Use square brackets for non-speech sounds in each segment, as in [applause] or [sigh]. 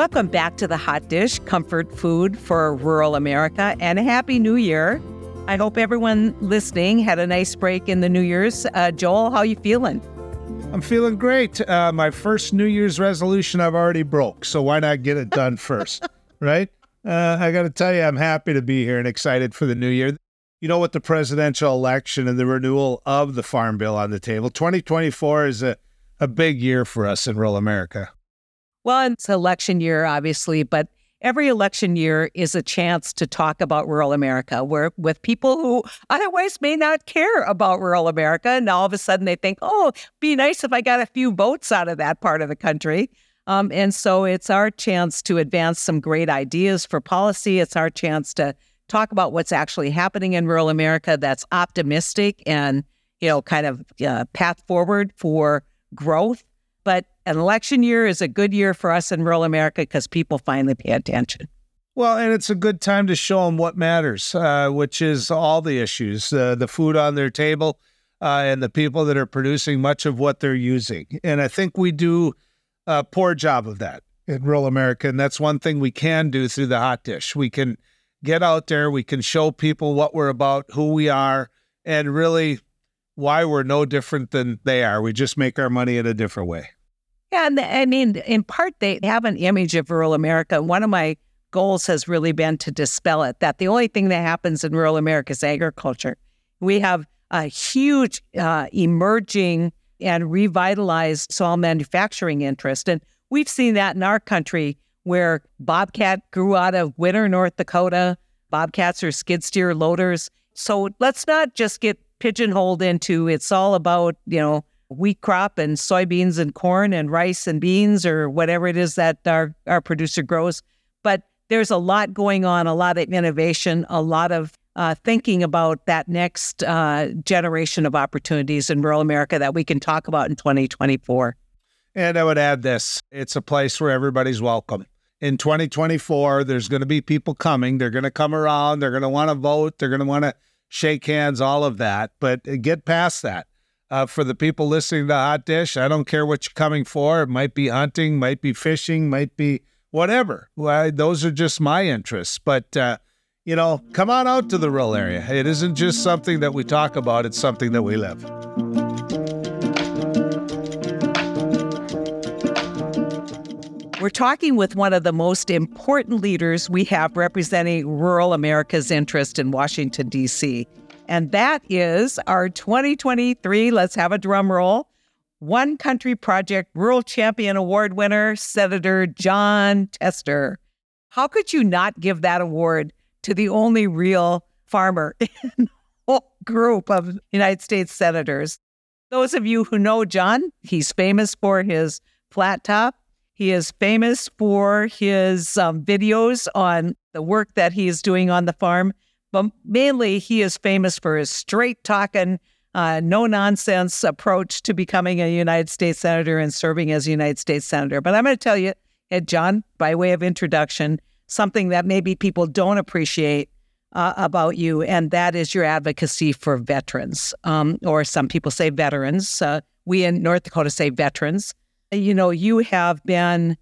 Welcome back to the Hot Dish, comfort food for rural America, and a happy new year. I hope everyone listening had a nice break in the New Year's. Uh, Joel, how you feeling? I'm feeling great. Uh, my first New Year's resolution I've already broke, so why not get it done [laughs] first, right? Uh, I got to tell you, I'm happy to be here and excited for the new year. You know, with the presidential election and the renewal of the Farm Bill on the table, 2024 is a, a big year for us in rural America. Well, it's election year, obviously, but every election year is a chance to talk about rural America where with people who otherwise may not care about rural America. And all of a sudden they think, oh, be nice if I got a few votes out of that part of the country. Um, and so it's our chance to advance some great ideas for policy. It's our chance to talk about what's actually happening in rural America that's optimistic and, you know, kind of uh, path forward for growth. But an election year is a good year for us in rural America because people finally pay attention. Well, and it's a good time to show them what matters, uh, which is all the issues, uh, the food on their table, uh, and the people that are producing much of what they're using. And I think we do a poor job of that in rural America. And that's one thing we can do through the hot dish. We can get out there, we can show people what we're about, who we are, and really why we're no different than they are. We just make our money in a different way. Yeah, and I mean, in part, they have an image of rural America. One of my goals has really been to dispel it that the only thing that happens in rural America is agriculture. We have a huge uh, emerging and revitalized soil manufacturing interest. And we've seen that in our country where Bobcat grew out of Gwinner, North Dakota. Bobcats are skid steer loaders. So let's not just get pigeonholed into it's all about, you know, wheat crop and soybeans and corn and rice and beans or whatever it is that our, our producer grows. But there's a lot going on, a lot of innovation, a lot of uh, thinking about that next uh, generation of opportunities in rural America that we can talk about in 2024. And I would add this it's a place where everybody's welcome. In 2024, there's going to be people coming. They're going to come around. They're going to want to vote. They're going to want to shake hands, all of that. But get past that uh, for the people listening to Hot Dish. I don't care what you're coming for. It might be hunting, might be fishing, might be whatever. Well, those are just my interests. But, uh, you know, come on out to the rural area. It isn't just something that we talk about, it's something that we live. We're talking with one of the most important leaders we have representing rural America's interest in Washington, D.C. And that is our 2023, let's have a drum roll, One Country Project Rural Champion Award winner, Senator Jon Tester. How could you not give that award to the only real farmer [laughs] in the whole group of United States senators? Those of you who know John, he's famous for his flat top. He is famous for his um, videos on the work that he is doing on the farm. But mainly, he is famous for his straight talking, uh, no nonsense approach to becoming a United States Senator and serving as a United States Senator. But I'm going to tell you, Jon, by way of introduction, something that maybe people don't appreciate uh, about you, and that is your advocacy for veterans, um, or some people say veterans. Uh, we in North Dakota say veterans. You know, you have been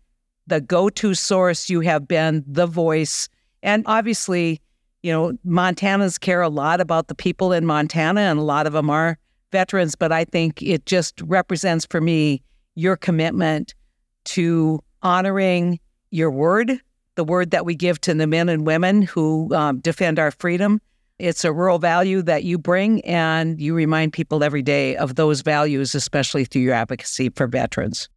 the go to source, you have been the voice, and obviously, you know, Montanans care a lot about the people in Montana, and a lot of them are veterans. But I think it just represents for me your commitment to honoring your word, the word that we give to the men and women who um, defend our freedom. It's a rural value that you bring, and you remind people every day of those values, especially through your advocacy for veterans.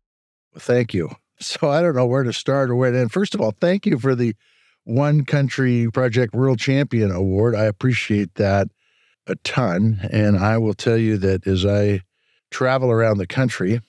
Thank you. So I don't know where to start or where to end. First of all, thank you for the one Country Project Rural Champion Award. I appreciate that a ton. And I will tell you that as I travel around the country,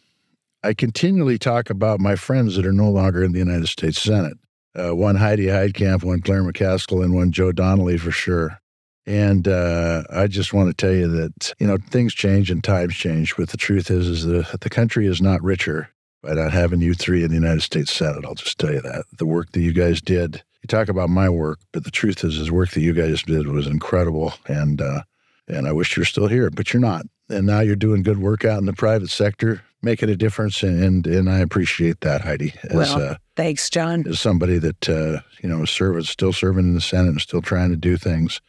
I continually talk about my friends that are no longer in the United States Senate. Uh, one Heidi Heitkamp, one Claire McCaskill, and one Joe Donnelly for sure. And uh, I just want to tell you that you know things change and times change, but the truth is, is that the country is not richer by not having you three in the United States Senate. I'll just tell you that the work that you guys did you talk about my work, but the truth is, his work that you guys did was incredible, and uh, and I wish you're still here, but you're not. And now you're doing good work out in the private sector, making a difference, and and, and I appreciate that, Heidi. As, well, uh, Thanks, Jon. As somebody that uh, you know is serving, still serving in the Senate and still trying to do things,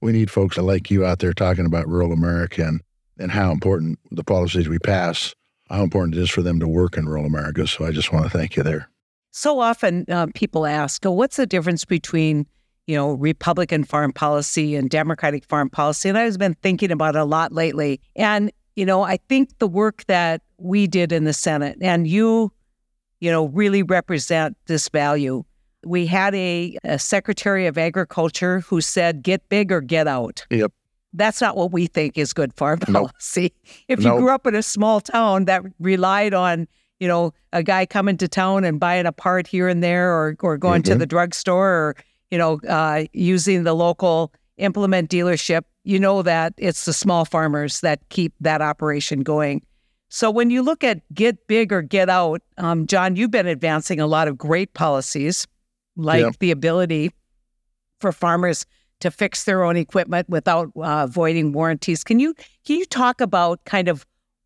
we need folks like you out there talking about rural America and, and how important the policies we pass, how important it is for them to work in rural America. So I just want to thank you there. So often uh, people ask, oh, what's the difference between you know, Republican foreign policy and Democratic foreign policy. And I've been thinking about it a lot lately. And, you know, I think the work that we did in the Senate and you, you know, really represent this value. We had a, a Secretary of Agriculture who said, get big or get out. Yep. That's not what we think is good farm Nope. policy. If Nope. you grew up in a small town that relied on, you know, a guy coming to town and buying a part here and there or, or going to Mhm. the drugstore or, you know, uh, using the local implement dealership, you know that it's the small farmers that keep that operation going. So when you look at get big or get out, um, Jon, you've been advancing a lot of great policies, like Yeah. the ability for farmers to fix their own equipment without uh, voiding warranties. Can you can you talk about kind of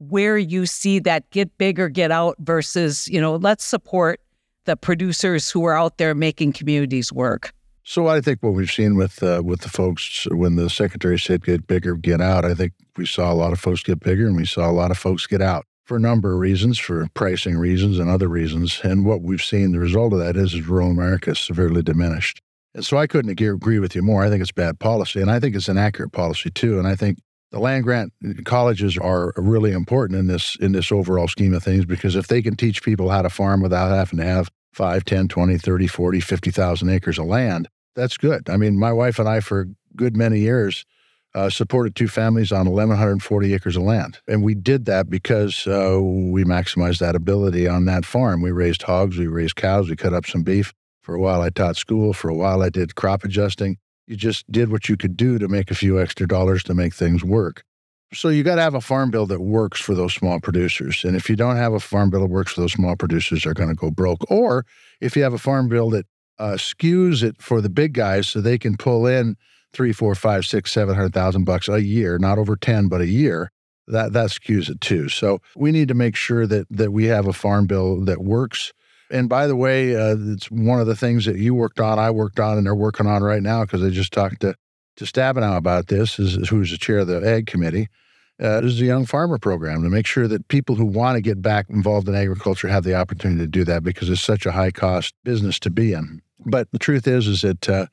where you see that get big or get out versus you know let's support the producers who are out there making communities work. So I think what we've seen with uh, with the folks when the secretary said get bigger, get out. I think we saw a lot of folks get bigger, and we saw a lot of folks get out for a number of reasons, for pricing reasons and other reasons. And what we've seen, the result of that is, is rural America is severely diminished. And so I couldn't agree, agree with you more. I think it's bad policy, and I think it's an accurate policy too. And I think the land grant colleges are really important in this in this overall scheme of things because if they can teach people how to farm without having to have 5, 10, 20, 30, 40, 50,000 acres of land, that's good. I mean, my wife and I, for a good many years, uh, supported two families on 1,140 acres of land. And we did that because uh, we maximized that ability on that farm. We raised hogs, we raised cows, we cut up some beef. For a while, I taught school. For a while, I did crop adjusting. You just did what you could do to make a few extra dollars to make things work. So you got to have a farm bill that works for those small producers. And if you don't have a farm bill that works for those small producers, they're going to go broke. Or if you have a farm bill that uh, skews it for the big guys so they can pull in three, four, five, six, seven hundred thousand bucks a year, not over ten, but a year. That that skews it too. So we need to make sure that that we have a farm bill that works. And by the way, uh, it's one of the things that you worked on, I worked on, and they're working on right now because I just talked to to Stabenow about this. Is, is who's the chair of the Ag Committee? Uh, this is a young farmer program to make sure that people who want to get back involved in agriculture have the opportunity to do that because it's such a high cost business to be in. But the truth is, is that uh,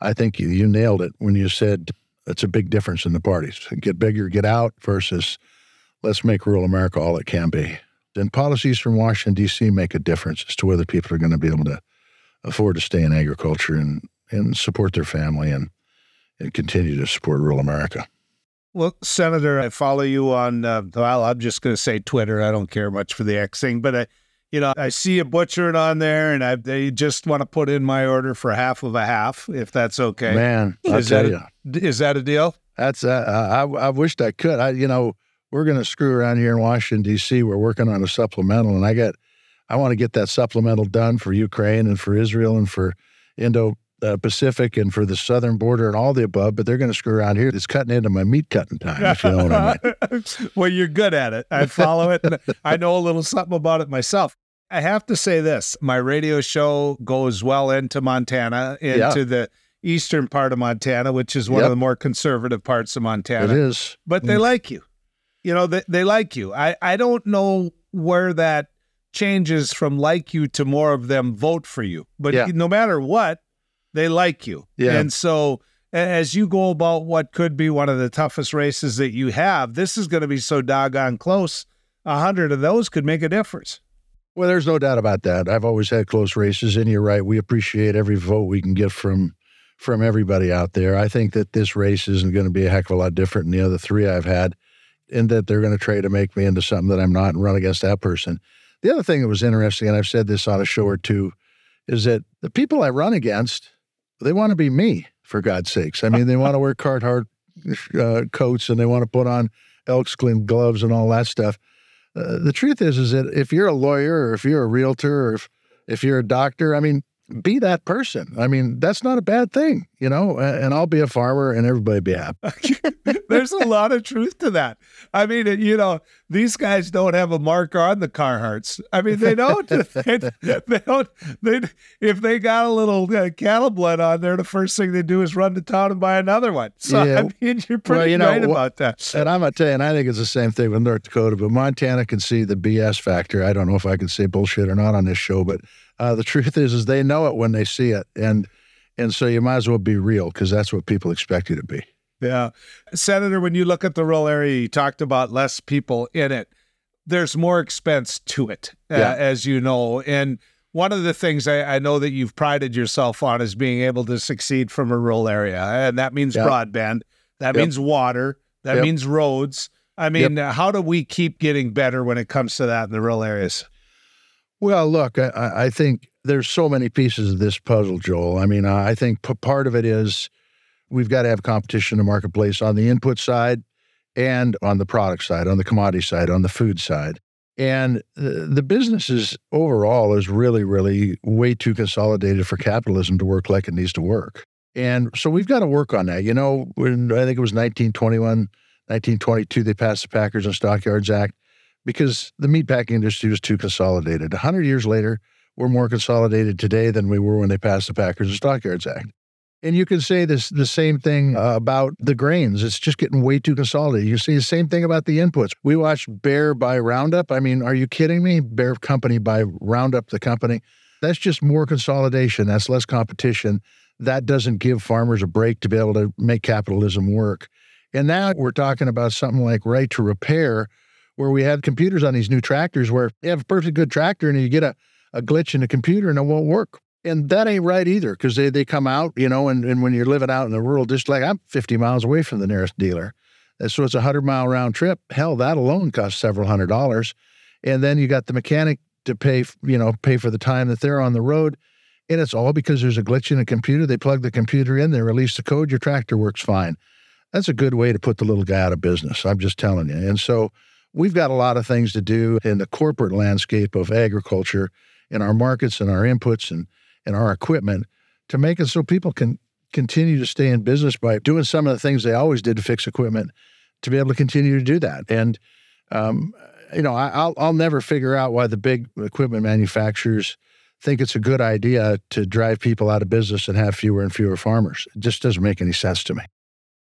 I think you, you nailed it when you said it's a big difference in the parties. Get bigger, get out versus let's make rural America all it can be. And policies from Washington, D.C. make a difference as to whether people are going to be able to afford to stay in agriculture and, and support their family and, and continue to support rural America. Well, Senator, I follow you on, uh, well, I'm just going to say Twitter. I don't care much for the X thing, but I, you know, I see you butchering on there and I they just want to put in my order for half of a half, if that's okay. Man, Is tell that you, a- Is that a deal? That's uh, I I wished I could. I you know we're going to screw around here in Washington D.C. We're working on a supplemental, and I got I want to get that supplemental done for Ukraine and for Israel and for Indo uh, Pacific and for the southern border and all the above. But they're going to screw around here. It's cutting into my meat cutting time. If you know what I mean. [laughs] well, you're good at it. I follow it. and I know a little something about it myself. I have to say this my radio show goes well into Montana, into Yeah. the eastern part of Montana, which is one Yep. of the more conservative parts of Montana. It is. But they like you. You know, they, they like you. I, I don't know where that changes from like you to more of them vote for you. But Yeah. no matter what, they like you. Yeah. And so as you go about what could be one of the toughest races that you have, this is going to be so doggone close. A hundred of those could make a difference. Well, there's no doubt about that. I've always had close races, and you're right. We appreciate every vote we can get from from everybody out there. I think that this race isn't going to be a heck of a lot different than the other three I've had, in that they're going to try to make me into something that I'm not and run against that person. The other thing that was interesting, and I've said this on a show or two, is that the people I run against, they want to be me, for God's sakes. I mean, they want to wear Carhartt uh, coats and they want to put on elk skin gloves and all that stuff. Uh, the truth is, is that if you're a lawyer or if you're a realtor or if, if you're a doctor, I mean, be that person. I mean, that's not a bad thing, you know, and I'll be a farmer and everybody be happy. [laughs] There's a lot of truth to that. I mean, you know, these guys don't have a marker on the Carhartts. I mean, they don't. [laughs] they, they, don't. They if they got a little uh, cattle blood on there, the first thing they do is run to town and buy another one. So yeah. I mean, you're pretty well, you know, right about that. And I'm gonna tell you, and I think it's the same thing with North Dakota, but Montana can see the BS factor. I don't know if I can say bullshit or not on this show, but uh, the truth is, is they know it when they see it, and and so you might as well be real because that's what people expect you to be. Yeah, Senator, when you look at the rural area, you talked about less people in it. There's more expense to it, uh, yeah. uh, as you know, and one of the things I, I, know that you've prided yourself on is being able to succeed from a rural area, and that means yep. broadband, that yep. means water, that yep. means roads. I mean, how do we keep getting better when it comes to that in the rural areas? Well, look, I, I, think there's so many pieces of this puzzle, Joel. I mean, I think p- part of it is we've got to have competition in the marketplace on the input side and on the product side, on the commodity side, on the food side. And the businesses overall is really, really way too consolidated for capitalism to work like it needs to work. And so we've got to work on that. You know, when I think it was 1921, 1922, they passed the Packers and Stockyards Act because the meatpacking industry was too consolidated. 100 years later, we're more consolidated today than we were when they passed the Packers and Stockyards Act. And you can say this the same thing uh, about the grains. It's just getting way too consolidated. You see the same thing about the inputs. We watched Bayer buy Roundup. I mean, are you kidding me? Bayer Company buy Roundup, the company. That's just more consolidation. That's less competition. That doesn't give farmers a break to be able to make capitalism work. And now we're talking about something like right to repair, where we have computers on these new tractors where you have a perfectly good tractor and you get a, a glitch in the computer and it won't work. And that ain't right either because they, they come out, you know, and, and when you're living out in the rural district, like I'm 50 miles away from the nearest dealer. And so it's a 100 mile round trip. Hell, that alone costs several hundred dollars. And then you got the mechanic to pay, you know, pay for the time that they're on the road. And it's all because there's a glitch in the computer. They plug the computer in, they release the code, your tractor works fine. That's a good way to put the little guy out of business. I'm just telling you. And so we've got a lot of things to do in the corporate landscape of agriculture in our markets and our inputs and, and our equipment to make it so people can continue to stay in business by doing some of the things they always did to fix equipment to be able to continue to do that. And, um, you know, I, will I'll never figure out why the big equipment manufacturers think it's a good idea to drive people out of business and have fewer and fewer farmers. It just doesn't make any sense to me.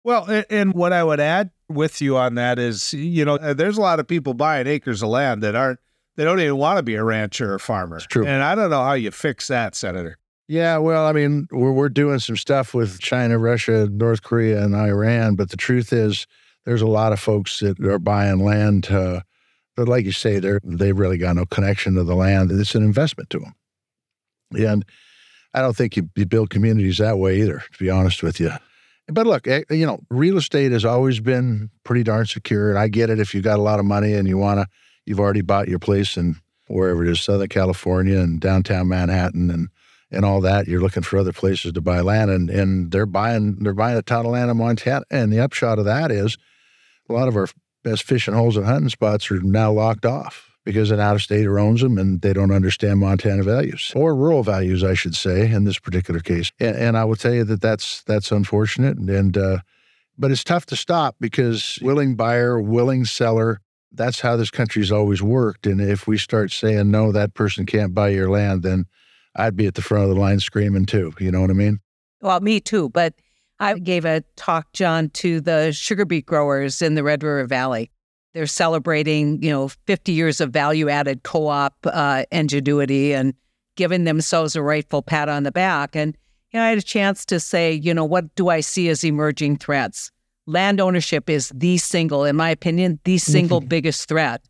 Well, and what I would add with you on that is, you know, uh, there's a lot of people buying acres of land that aren't, they don't even want to be a rancher or farmer. It's true. And I don't know how you fix that, Senator. Yeah, well, I mean, we're, we're doing some stuff with China, Russia, North Korea, and Iran. But the truth is, there's a lot of folks that are buying land. Uh, but like you say, they're, they've really got no connection to the land. It's an investment to them. And I don't think you, you build communities that way either, to be honest with you. But look, eh, you know, real estate has always been pretty darn secure. And I get it if you've got a lot of money and you want to, you've already bought your place in wherever it is, Southern California and downtown Manhattan and, and all that. You're looking for other places to buy land and, and they're buying, they're buying a ton of land in Montana. And the upshot of that is a lot of our best fishing holes and hunting spots are now locked off because an out of stater owns them and they don't understand Montana values or rural values, I should say, in this particular case. And, and I will tell you that that's that's unfortunate. And uh, but it's tough to stop because willing buyer, willing seller. That's how this country's always worked. And if we start saying no, that person can't buy your land, then I'd be at the front of the line screaming too. You know what I mean? Well, me too. But I gave a talk, Jon, to the sugar beet growers in the Red River Valley. They're celebrating, you know, 50 years of value added co op uh, ingenuity and giving themselves a rightful pat on the back. And, you know, I had a chance to say, you know, what do I see as emerging threats? Land ownership is the single, in my opinion, the single mm-hmm. biggest threat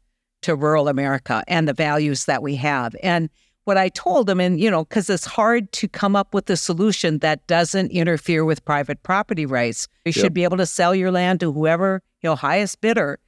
to rural America and the values that we have. And what I told them, and, you know, because it's hard to come up with a solution that doesn't interfere with private property rights. You yep. should be able to sell your land to whoever, you know, highest bidder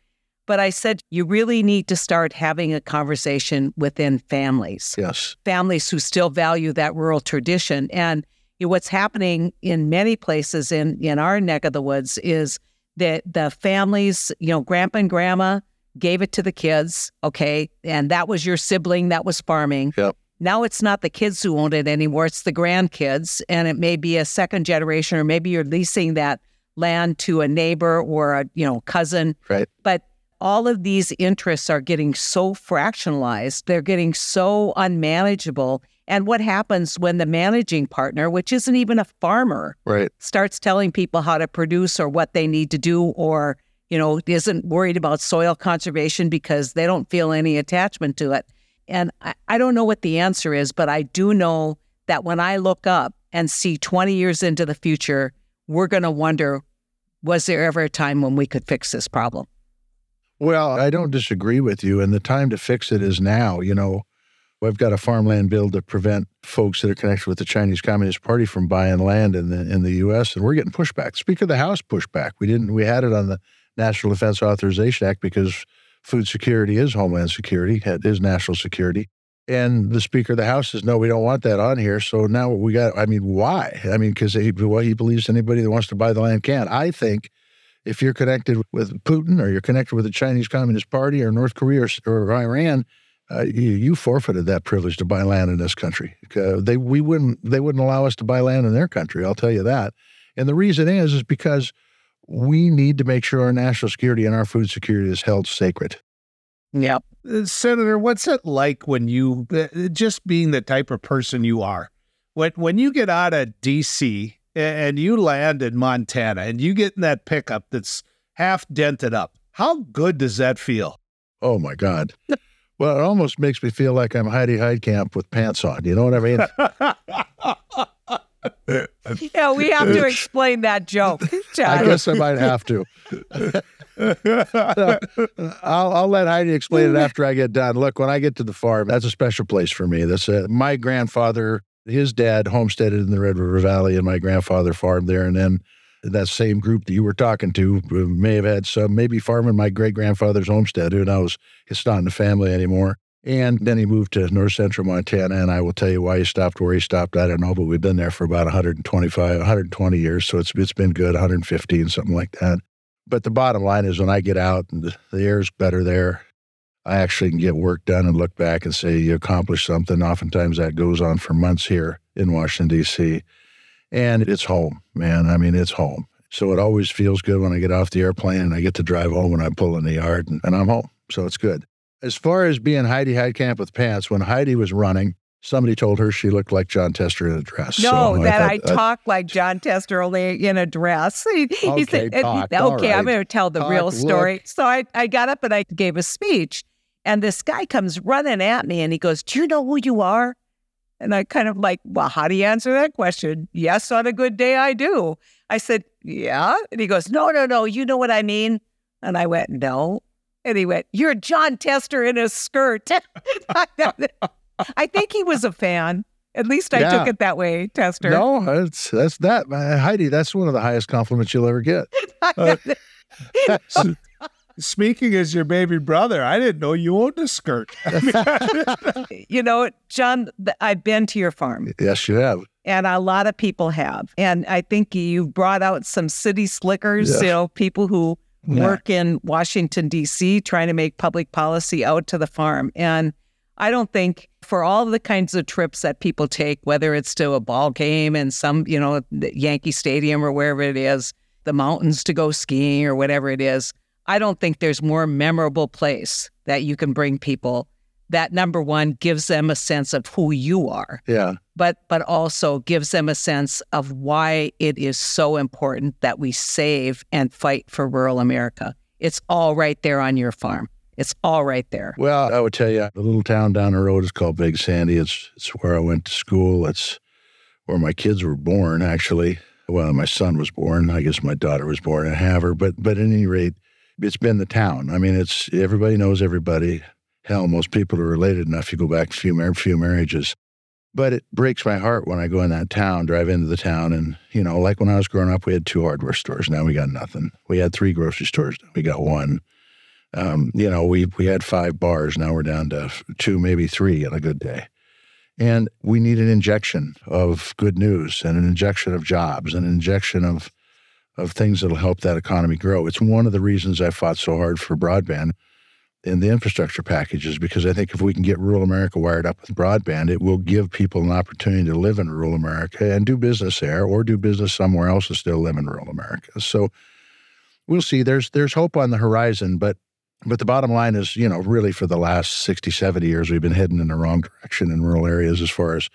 but I said, you really need to start having a conversation within families. Yes. Families who still value that rural tradition. And you know, what's happening in many places in, in our neck of the woods is that the families, you know, grandpa and grandma gave it to the kids, okay? And that was your sibling that was farming. Yep. now it's not the kids who own it anymore, it's the grandkids. And it may be a second generation, or maybe you're leasing that land to a neighbor or a you know cousin. Right. But all of these interests are getting so fractionalized, they're getting so unmanageable. And what happens when the managing partner, which isn't even a farmer, Right. starts telling people how to produce or what they need to do or you know isn't worried about soil conservation because they don't feel any attachment to it and I, I don't know what the answer is but i do know that when i look up and see 20 years into the future we're going to wonder was there ever a time when we could fix this problem Well, I don't disagree with you. And the time to fix it is now. You know, we've got a farmland bill to prevent folks that are connected with the Chinese Communist Party from buying land in the in the U.S. and we're getting pushback. Speaker of the House pushback. We didn't. We had it on the National Defense Authorization Act because food security is homeland security, it is national security. And the Speaker of the House says, no, we don't want that on here. So now we got, I mean, why? I mean, because he, well, he believes anybody that wants to buy the land can. I think if you're connected with Putin or you're connected with the Chinese Communist Party or North Korea or, or Iran, uh, you, you forfeited that privilege to buy land in this country. Uh, they we wouldn't they wouldn't allow us to buy land in their country. I'll tell you that. And the reason is is because we need to make sure our national security and our food security is held sacred. yeah Uh, Senator, what's it like when you uh, just being the type of person you are? When when you get out of DC a- and you land in Montana and you get in that pickup that's half dented up, how good does that feel? Oh my God. [laughs] Well, it almost makes me feel like I'm Heidi Heitkamp with pants on. You know what I mean? [laughs] yeah we have to explain that joke [laughs] I guess I might have to. I'll, I'll let Heidi explain it after I get done. Look, when I get to the farm, that's a special place for me. That's a, my grandfather, his dad homesteaded in the Red River Valley, and my grandfather farmed there. And then that same group that you were talking to uh, may have had some, maybe farming my great grandfather's homestead. Who knows? It's not in the family anymore. And then he moved to north central Montana. And I will tell you why he stopped where he stopped. I don't know, but we've been there for about 125, 120 years. So it's, it's been good, 115, something like that. But the bottom line is when I get out and the, the air's better there, I actually can get work done and look back and say you accomplished something. Oftentimes that goes on for months here in Washington, D.C. And it's home, man. I mean, it's home. So it always feels good when I get off the airplane and I get to drive home when I pull in the yard and, and I'm home. So it's good. As far as being Heidi Heitkamp with pants, when Heidi was running, somebody told her she looked like Jon Tester in a dress. No, So that I, thought, uh, talk like Jon Tester only in a dress. [laughs] He, he Okay, said, uh, talk, okay, I'm going to tell the Talk, real look. story. So I, I got up and I gave a speech, and this guy comes running at me and he goes, Do you know who you are? And I kind of like, Well, how do you answer that question? Yes, on a good day, I do. I said, Yeah. And he goes, No, no, no, you know what I mean? And I went, No. And he went, You're Jon Tester in a skirt. [laughs] I think he was a fan. At least I Yeah. took it that way, Tester. No, that's that's that, Heidi. That's one of the highest compliments you'll ever get. [laughs] Uh, Speaking as your baby brother, I didn't know you owned a skirt. [laughs] you know, Jon, I've been to your farm Yes, you have. and a lot of people have. And I think you've brought out some city slickers, Yeah. you know, people who Yeah. work in Washington, D.C., trying to make public policy out to the farm. And I don't think for all the kinds of trips that people take, whether it's to a ball game and some, you know, Yankee Stadium or wherever it is, the mountains to go skiing or whatever it is, I don't think there's more memorable place that you can bring people that number one gives them a sense of who you are Yeah. but but also gives them a sense of why it is so important that we save and fight for rural America. It's all right there on your farm. It's all right there. Well, I would tell you, the little town down the road is called Big Sandy. It's it's where I went to school. It's where my kids were born, actually. Well, my son was born. I guess my daughter was born in Havre. But but at any rate, it's been the town. I mean, it's everybody knows everybody. Hell, most people are related enough. You go back a few mar- few marriages. But it breaks my heart when I go in that town, drive into the town, and you know, like when I was growing up, we had two hardware stores. Now we got nothing. We had three grocery stores. Now we got one. Um, you know, we we had five bars. Now we're down to two, maybe three on a good day. And we need an injection of good news and an injection of jobs and an injection of of things that'll help that economy grow. It's one of the reasons I fought so hard for broadband in the infrastructure packages because I think if we can get rural America wired up with broadband, it will give people an opportunity to live in rural America and do business there or do business somewhere else and still live in rural America. So we'll see. There's there's hope on the horizon, but but the bottom line is, you know, really for the last 60, 70 years, we've been heading in the wrong direction in rural areas as far as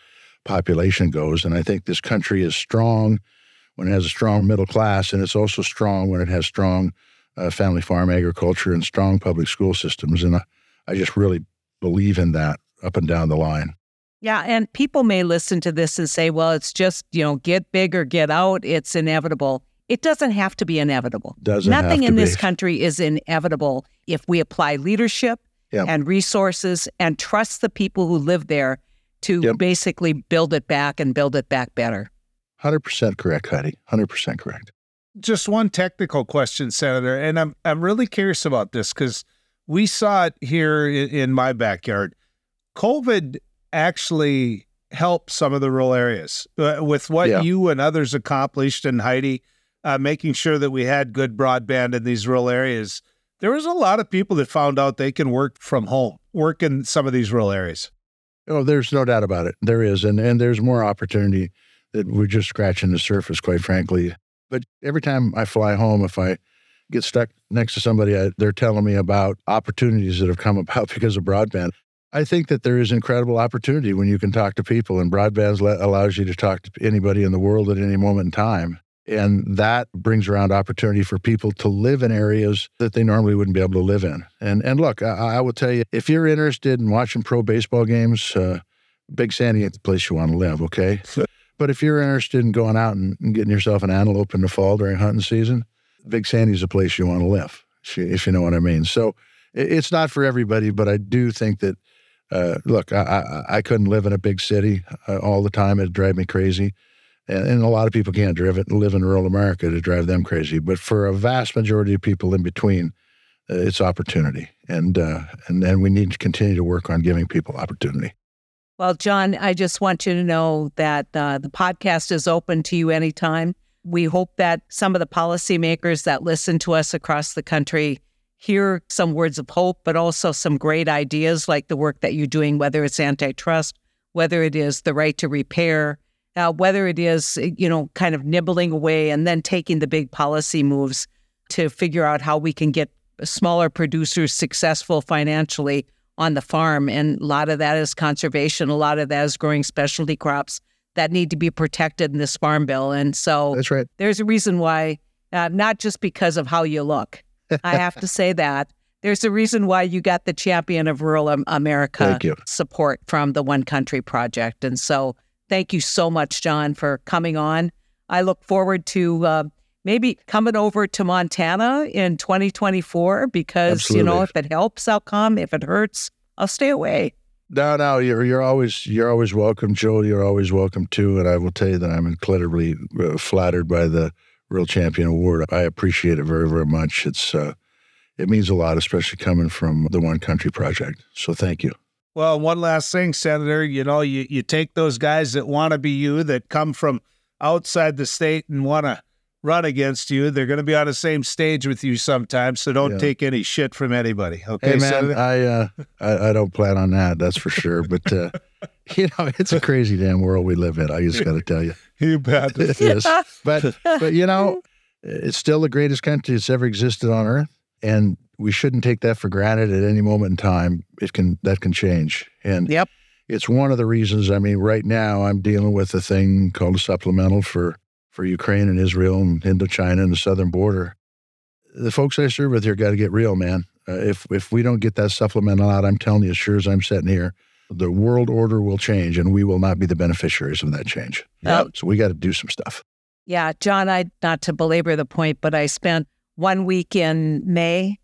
population goes. And I think this country is strong when it has a strong middle class, and it's also strong when it has strong uh, family farm agriculture and strong public school systems. And I, I just really believe in that up and down the line. Yeah, and people may listen to this and say, well, it's just, you know, get big or get out. It's inevitable. It doesn't have to be inevitable. Doesn't Nothing in be. this country is inevitable if we apply leadership yep. and resources and trust the people who live there to yep. basically build it back and build it back better. 100% correct, Heidi. 100% correct just one technical question, Senator, and I'm I'm really curious about this because we saw it here in, in, my backyard. COVID actually helped some of the rural areas uh, with what yeah. you and others accomplished, and Heidi uh, making sure that we had good broadband in these rural areas. There was a lot of people that found out they can work from home, work in some of these rural areas. Oh, there's no doubt about it. There is, and and there's more opportunity that we're just scratching the surface, quite frankly. But every time I fly home, if I get stuck next to somebody, I, they're telling me about opportunities that have come about [laughs] because of broadband. I think that there is incredible opportunity when you can talk to people, and broadband allows you to talk to anybody in the world at any moment in time. And that brings around opportunity for people to live in areas that they normally wouldn't be able to live in. And and look, I, I will tell you, if you're interested in watching pro baseball games, uh, Big Sandy ain't the place you want to live. Okay, [laughs] but if you're interested in going out and, and getting yourself an antelope in the fall during hunting season, Big Sandy's a place you want to live, if you know what I mean. So it's not for everybody, but I do think that, uh, look, I, I, I, couldn't live in a big city uh, all the time. It'd drive me crazy. And, and, a lot of people can't drive it, live in rural America to drive them crazy. But for a vast majority of people in between, uh, it's opportunity. And, uh, and, and we need to continue to work on giving people opportunity. Well, Jon, I just want you to know that uh, the podcast is open to you anytime. We hope that some of the policymakers that listen to us across the country hear some words of hope, but also some great ideas like the work that you're doing, whether it's antitrust, whether it is the right to repair, uh, whether it is, you know, kind of nibbling away and then taking the big policy moves to figure out how we can get smaller producers successful financially on the farm. And a lot of that is conservation, a lot of that is growing specialty crops that need to be protected in this farm bill. And so that's right. There's a reason why, uh, not just because of how you look. I have to say that. There's a reason why you got the champion of rural America support from the One Country Project. And so thank you so much, Jon, for coming on. I look forward to uh, maybe coming over to Montana in 2024 because, Absolutely. you know, if it helps, I'll come. If it hurts, I'll stay away. No, no, you're you're always you're always welcome, Joel. You're always welcome too, and I will tell you that I'm incredibly uh, flattered by the Rural Champion Award. I appreciate it very, very much. It's uh, it means a lot, especially coming from the One Country Project. So thank you. Well, one last thing, Senator. You know, you you take those guys that want to be you, that come from outside the state and want to run against you. They're going to be on the same stage with you sometimes, so don't yeah. take any shit from anybody. Okay, hey man, I, uh, I, I don't plan on that. That's for sure. But uh, [laughs] you know, it's a crazy damn world we live in. I just got to tell you, [laughs] you bet [laughs] it is. But but you know, it's still the greatest country that's ever existed on earth, and we shouldn't take that for granted at any moment in time. It can that can change, and yep. It's one of the reasons. I mean, right now I'm dealing with a thing called a supplemental for for Ukraine and Israel and Indochina and the southern border. The folks I serve with here got to get real, man. Uh, if if we don't get that supplemental out, I'm telling you, as sure as I'm sitting here, the world order will change, and we will not be the beneficiaries of that change. Yeah. so we got to do some stuff. Yeah, Jon. I not to belabor the point, but I spent one week in May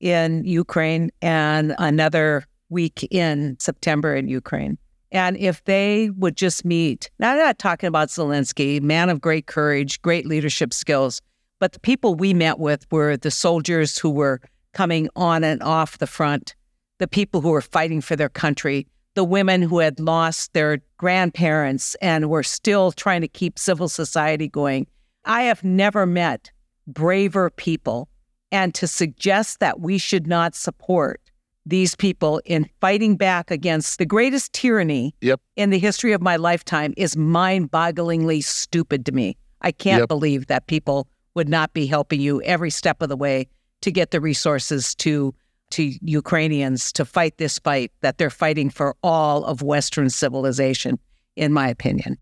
in Ukraine and another week in September in Ukraine. And if they would just meet, now I'm not talking about Zelensky, man of great courage, great leadership skills, but the people we met with were the soldiers who were coming on and off the front, the people who were fighting for their country, the women who had lost their grandparents and were still trying to keep civil society going. I have never met braver people. And to suggest that we should not support these people in fighting back against the greatest tyranny Yep. in the history of my lifetime is mind bogglingly stupid to me. I can't Yep. believe that people would not be helping you every step of the way to get the resources to to Ukrainians to fight this fight that they're fighting for all of Western civilization, in my opinion.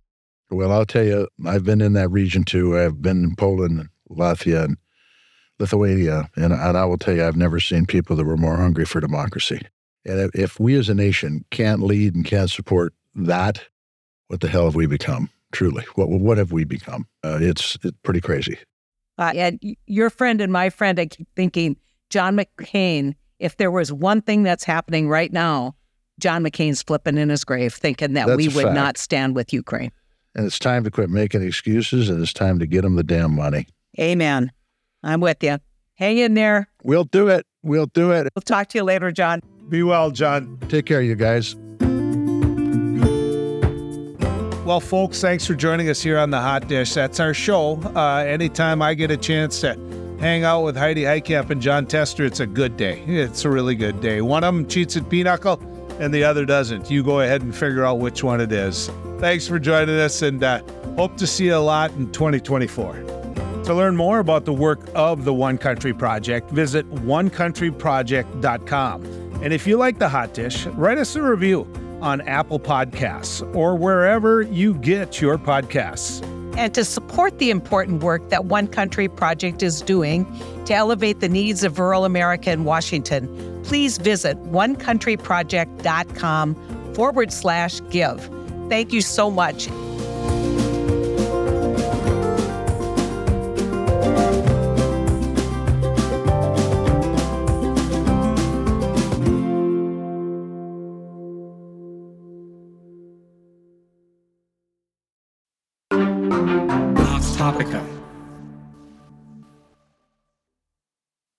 Well, I'll tell you, I've been in that region too. I've been in Poland, and Latvia, and Lithuania, and, and I will tell you, I've never seen people that were more hungry for democracy. And if, if we as a nation can't lead and can't support that, what the hell have we become? Truly, what what have we become? Uh, it's it's pretty crazy. Uh, and your friend and my friend, I keep thinking, John McCain, if there was one thing that's happening right now, John McCain's flipping in his grave thinking that That's we would fact. not stand with Ukraine. And it's time to quit making excuses, and it's time to get them the damn money. Amen. I'm with you. Hang in there. We'll do it. We'll do it. We'll talk to you later, Jon. Be well, Jon. Take care, you guys. Well, folks, thanks for joining us here on the Hot Dish. That's our show. Uh, anytime I get a chance to hang out with Heidi Heitkamp and Jon Tester, it's a good day. It's a really good day. One of them cheats at Pinochle and the other doesn't. You go ahead and figure out which one it is. Thanks for joining us and uh, hope to see you a lot in 2024. To learn more about the work of the One Country Project, visit onecountryproject.com. And if you like the hot dish, write us a review on Apple Podcasts or wherever you get your podcasts. And to support the important work that One Country Project is doing to elevate the needs of rural America and Washington, please visit onecountryproject.com forward slash give. Thank you so much.